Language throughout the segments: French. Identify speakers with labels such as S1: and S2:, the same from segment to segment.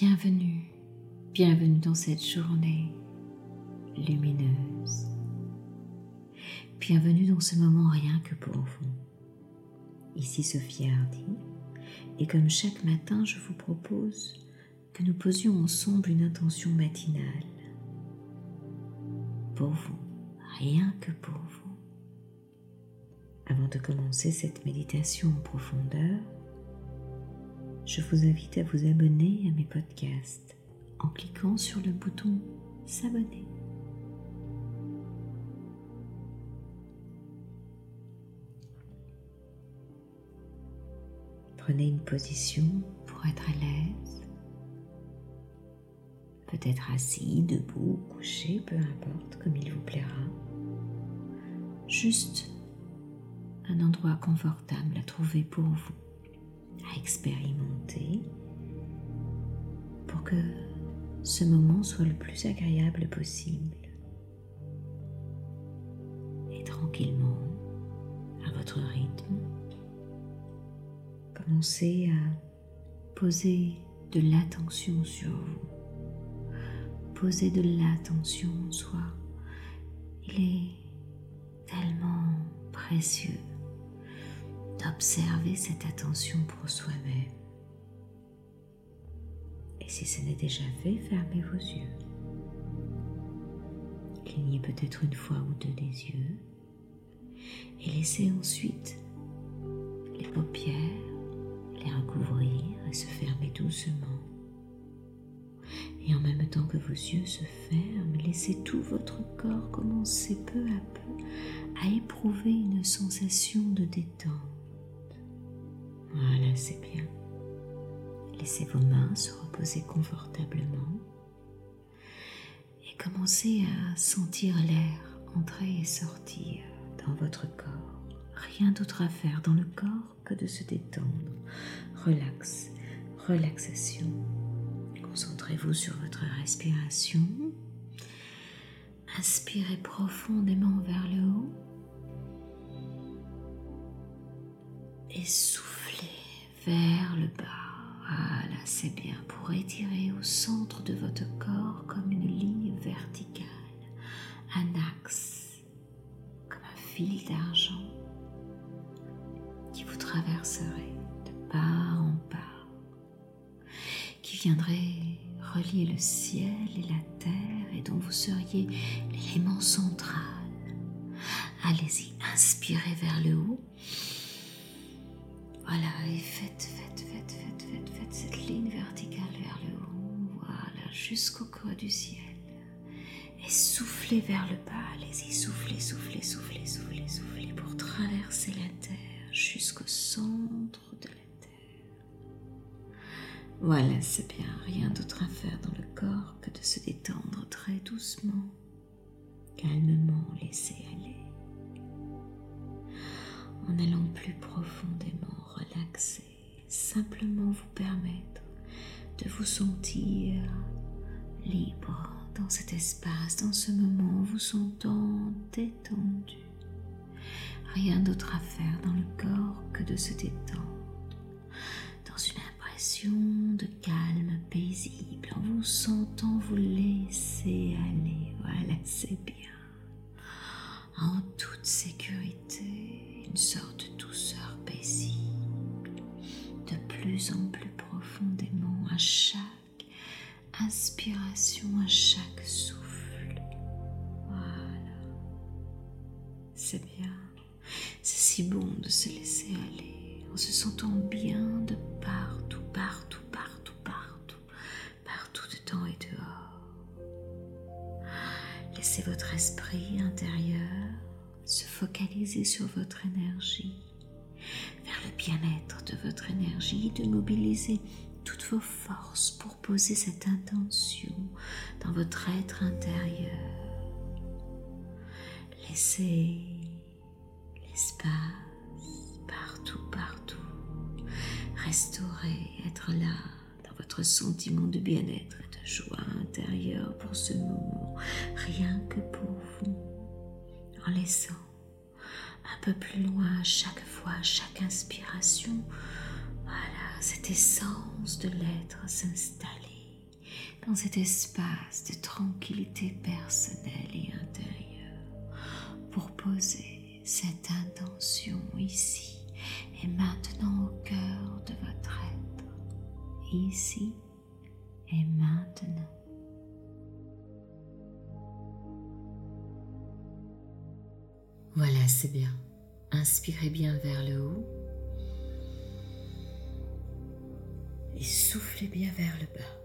S1: Bienvenue, bienvenue dans cette journée lumineuse. Bienvenue dans ce moment rien que pour vous. Ici Sophie Hardy, et comme chaque matin, je vous propose que nous posions ensemble une intention matinale. Pour vous, rien que pour vous. Avant de commencer cette méditation en profondeur, je vous invite à vous abonner à mes podcasts en cliquant sur le bouton S'abonner. Prenez une position pour être à l'aise. Peut-être assis, debout, couché, peu importe, comme il vous plaira. Juste un endroit confortable à trouver pour vous à expérimenter pour que ce moment soit le plus agréable possible. Et tranquillement, à votre rythme, commencez à poser de l'attention sur vous. Poser de l'attention en soi. Il est tellement précieux d'observer cette attention pour soi-même. Et si ce n'est déjà fait, fermez vos yeux. Clignez peut-être une fois ou deux des yeux et laissez ensuite les paupières les recouvrir et se fermer doucement. Et en même temps que vos yeux se ferment, laissez tout votre corps commencer peu à peu à éprouver une sensation de détente. Voilà, c'est bien. Laissez vos mains se reposer confortablement et commencez à sentir l'air entrer et sortir dans votre corps. Rien d'autre à faire dans le corps que de se détendre. Relax, relaxation. Concentrez-vous sur votre respiration. Inspirez profondément vers le haut et soufflez vers le bas. Voilà, c'est bien pour étirer au centre de votre corps comme une ligne verticale, un axe, comme un fil d'argent qui vous traverserait de part en part, qui viendrait relier le ciel et la terre et dont vous seriez l'élément central. Allez-y, inspirez vers le haut voilà, et faites, faites, faites, faites, faites, faites cette ligne verticale vers le haut. Voilà, jusqu'au creux du ciel. Et soufflez vers le bas. Allez-y, soufflez, soufflez, soufflez, soufflez, soufflez pour traverser la terre jusqu'au centre de la terre. Voilà, c'est bien. Rien d'autre à faire dans le corps que de se détendre très doucement, calmement, laisser aller simplement vous permettre de vous sentir libre dans cet espace, dans ce moment, vous sentant détendu. Rien d'autre à faire dans le corps que de se détendre, dans une impression de calme paisible, en vous sentant vous laisser aller. Voilà, c'est bien. En toute sécurité, une sorte de douceur paisible plus en plus profondément à chaque inspiration, à chaque souffle. Voilà. C'est bien. C'est si bon de se laisser aller en se sentant bien de partout, partout, partout, partout, partout dedans et dehors. Laissez votre esprit intérieur se focaliser sur votre énergie vers le bien-être de mobiliser toutes vos forces pour poser cette intention dans votre être intérieur. Laissez l'espace partout, partout. Restaurer, être là dans votre sentiment de bien-être et de joie intérieure pour ce moment, rien que pour vous, en laissant un peu plus loin à chaque fois, chaque inspiration. Cette essence de l'être s'installer dans cet espace de tranquillité personnelle et intérieure pour poser cette intention ici et maintenant au cœur de votre être, ici et maintenant. Voilà, c'est bien. Inspirez bien vers et soufflez bien vers le bas.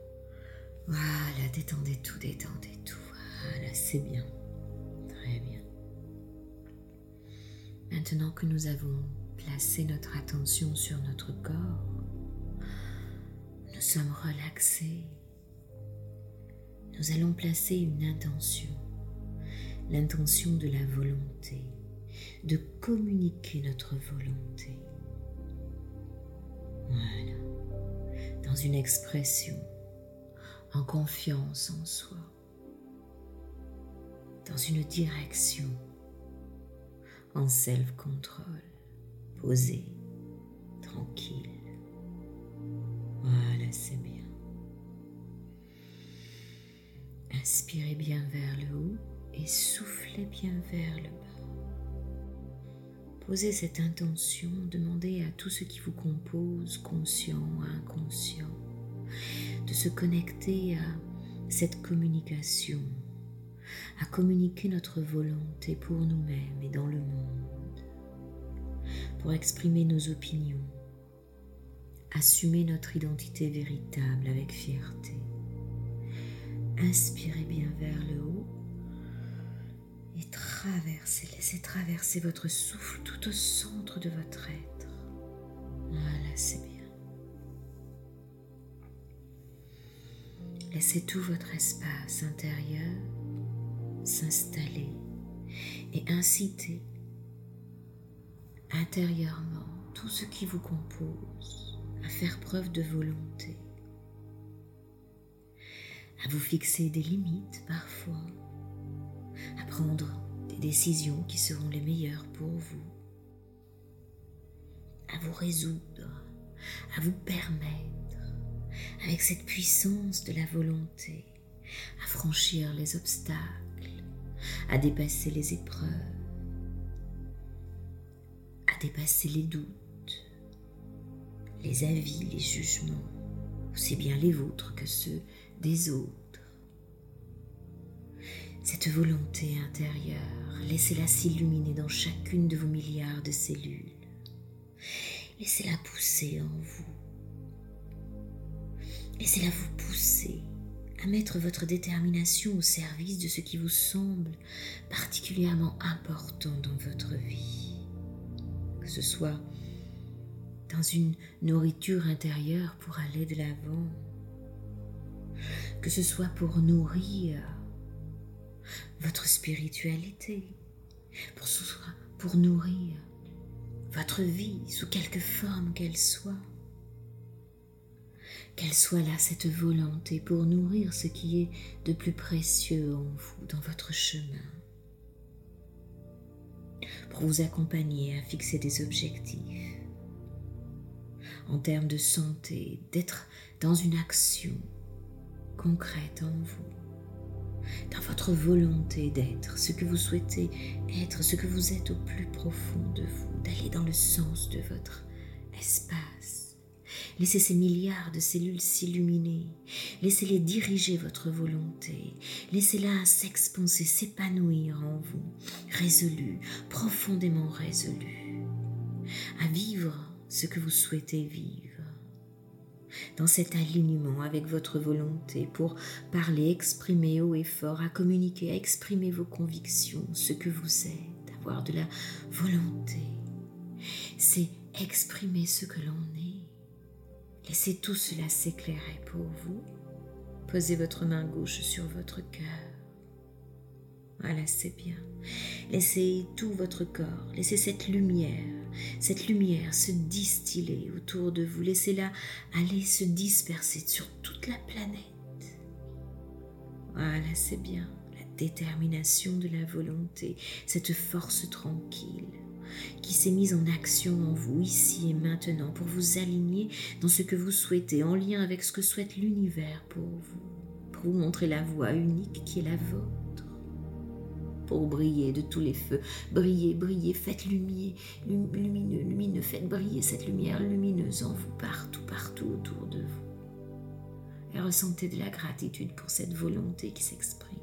S1: Voilà, détendez tout, détendez tout. Voilà, c'est bien. Très bien. Maintenant que nous avons placé notre attention sur notre corps, nous sommes relaxés. Nous allons placer une intention, l'intention de la volonté, de communiquer notre volonté. Voilà, une expression en confiance en soi, dans une direction, en self-control, posé, tranquille. Voilà, c'est bien. Inspirez bien vers le haut et soufflez bien vers le bas. Posez cette intention, demandez à tout ce qui vous compose, conscient, inconscient, de se connecter à cette communication, à communiquer notre volonté pour nous-mêmes et dans le monde, pour exprimer nos opinions, assumer notre identité véritable avec fierté. Inspirez bien vers le haut et traversez, laissez traverser votre souffle tout au centre de votre être. Voilà, c'est bien. Laissez tout votre espace intérieur s'installer et inciter intérieurement tout ce qui vous compose à faire preuve de volonté, à vous fixer des limites parfois, à prendre décisions qui seront les meilleures pour vous, à vous résoudre, à vous permettre avec cette puissance de la volonté, à franchir les obstacles, à dépasser les épreuves, à dépasser les doutes, les avis, les jugements, aussi bien les vôtres que ceux des autres. Cette volonté intérieure, laissez-la s'illuminer dans chacune de vos milliards de cellules. Laissez-la pousser en vous Laissez-la vous pousser à mettre votre détermination au service de ce qui vous semble particulièrement important dans votre vie. Que ce soit dans une nourriture intérieure pour aller de l'avant, que ce soit pour nourrir votre spiritualité, pour, nourrir votre vie sous quelque forme qu'elle soit. Qu'elle soit là cette volonté pour nourrir ce qui est de plus précieux en vous dans votre chemin, pour vous accompagner à fixer des objectifs. En termes de santé, d'être dans une action concrète en vous, dans votre volonté d'être ce que vous souhaitez être, ce que vous êtes au plus profond de vous, d'aller dans le sens de votre espace Laissez ces milliards de cellules s'illuminer. Laissez-les diriger votre volonté. Laissez-la s'expanser, s'épanouir en vous, résolu, profondément résolu, à vivre ce que vous souhaitez vivre dans cet alignement avec votre volonté pour parler, exprimer haut et fort, à communiquer, à exprimer vos convictions, ce que vous êtes, avoir de la volonté. C'est exprimer ce que l'on est Laissez tout cela s'éclairer pour vous. Posez votre main gauche sur votre cœur. Voilà, c'est bien. Laissez tout votre corps, laissez cette lumière, cette lumière se distiller autour de vous. Laissez-la aller se disperser sur toute la planète. Voilà, c'est bien. La détermination de la volonté, cette force tranquille qui s'est mise en action en vous ici et maintenant pour vous aligner dans ce que vous souhaitez, en lien avec ce que souhaite l'univers pour vous. pour vous montrer la voie unique qui est la vôtre. Pour briller de tous les feux, brillez, brillez, faites lumière, lumineux, lumineux, faites briller cette lumière lumineuse en vous partout, partout autour de vous. Et ressentez de la gratitude pour cette volonté qui s'exprime.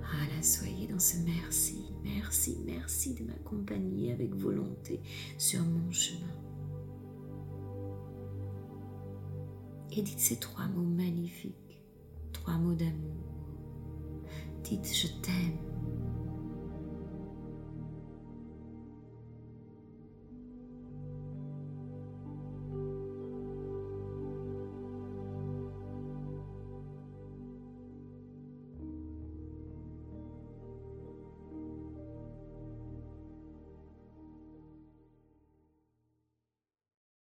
S1: Voilà, soyez dans ce merci, merci, merci de m'accompagner avec volonté sur mon chemin. Et dites ces trois mots magnifiques, trois mots d'amour. Dites je t'aime,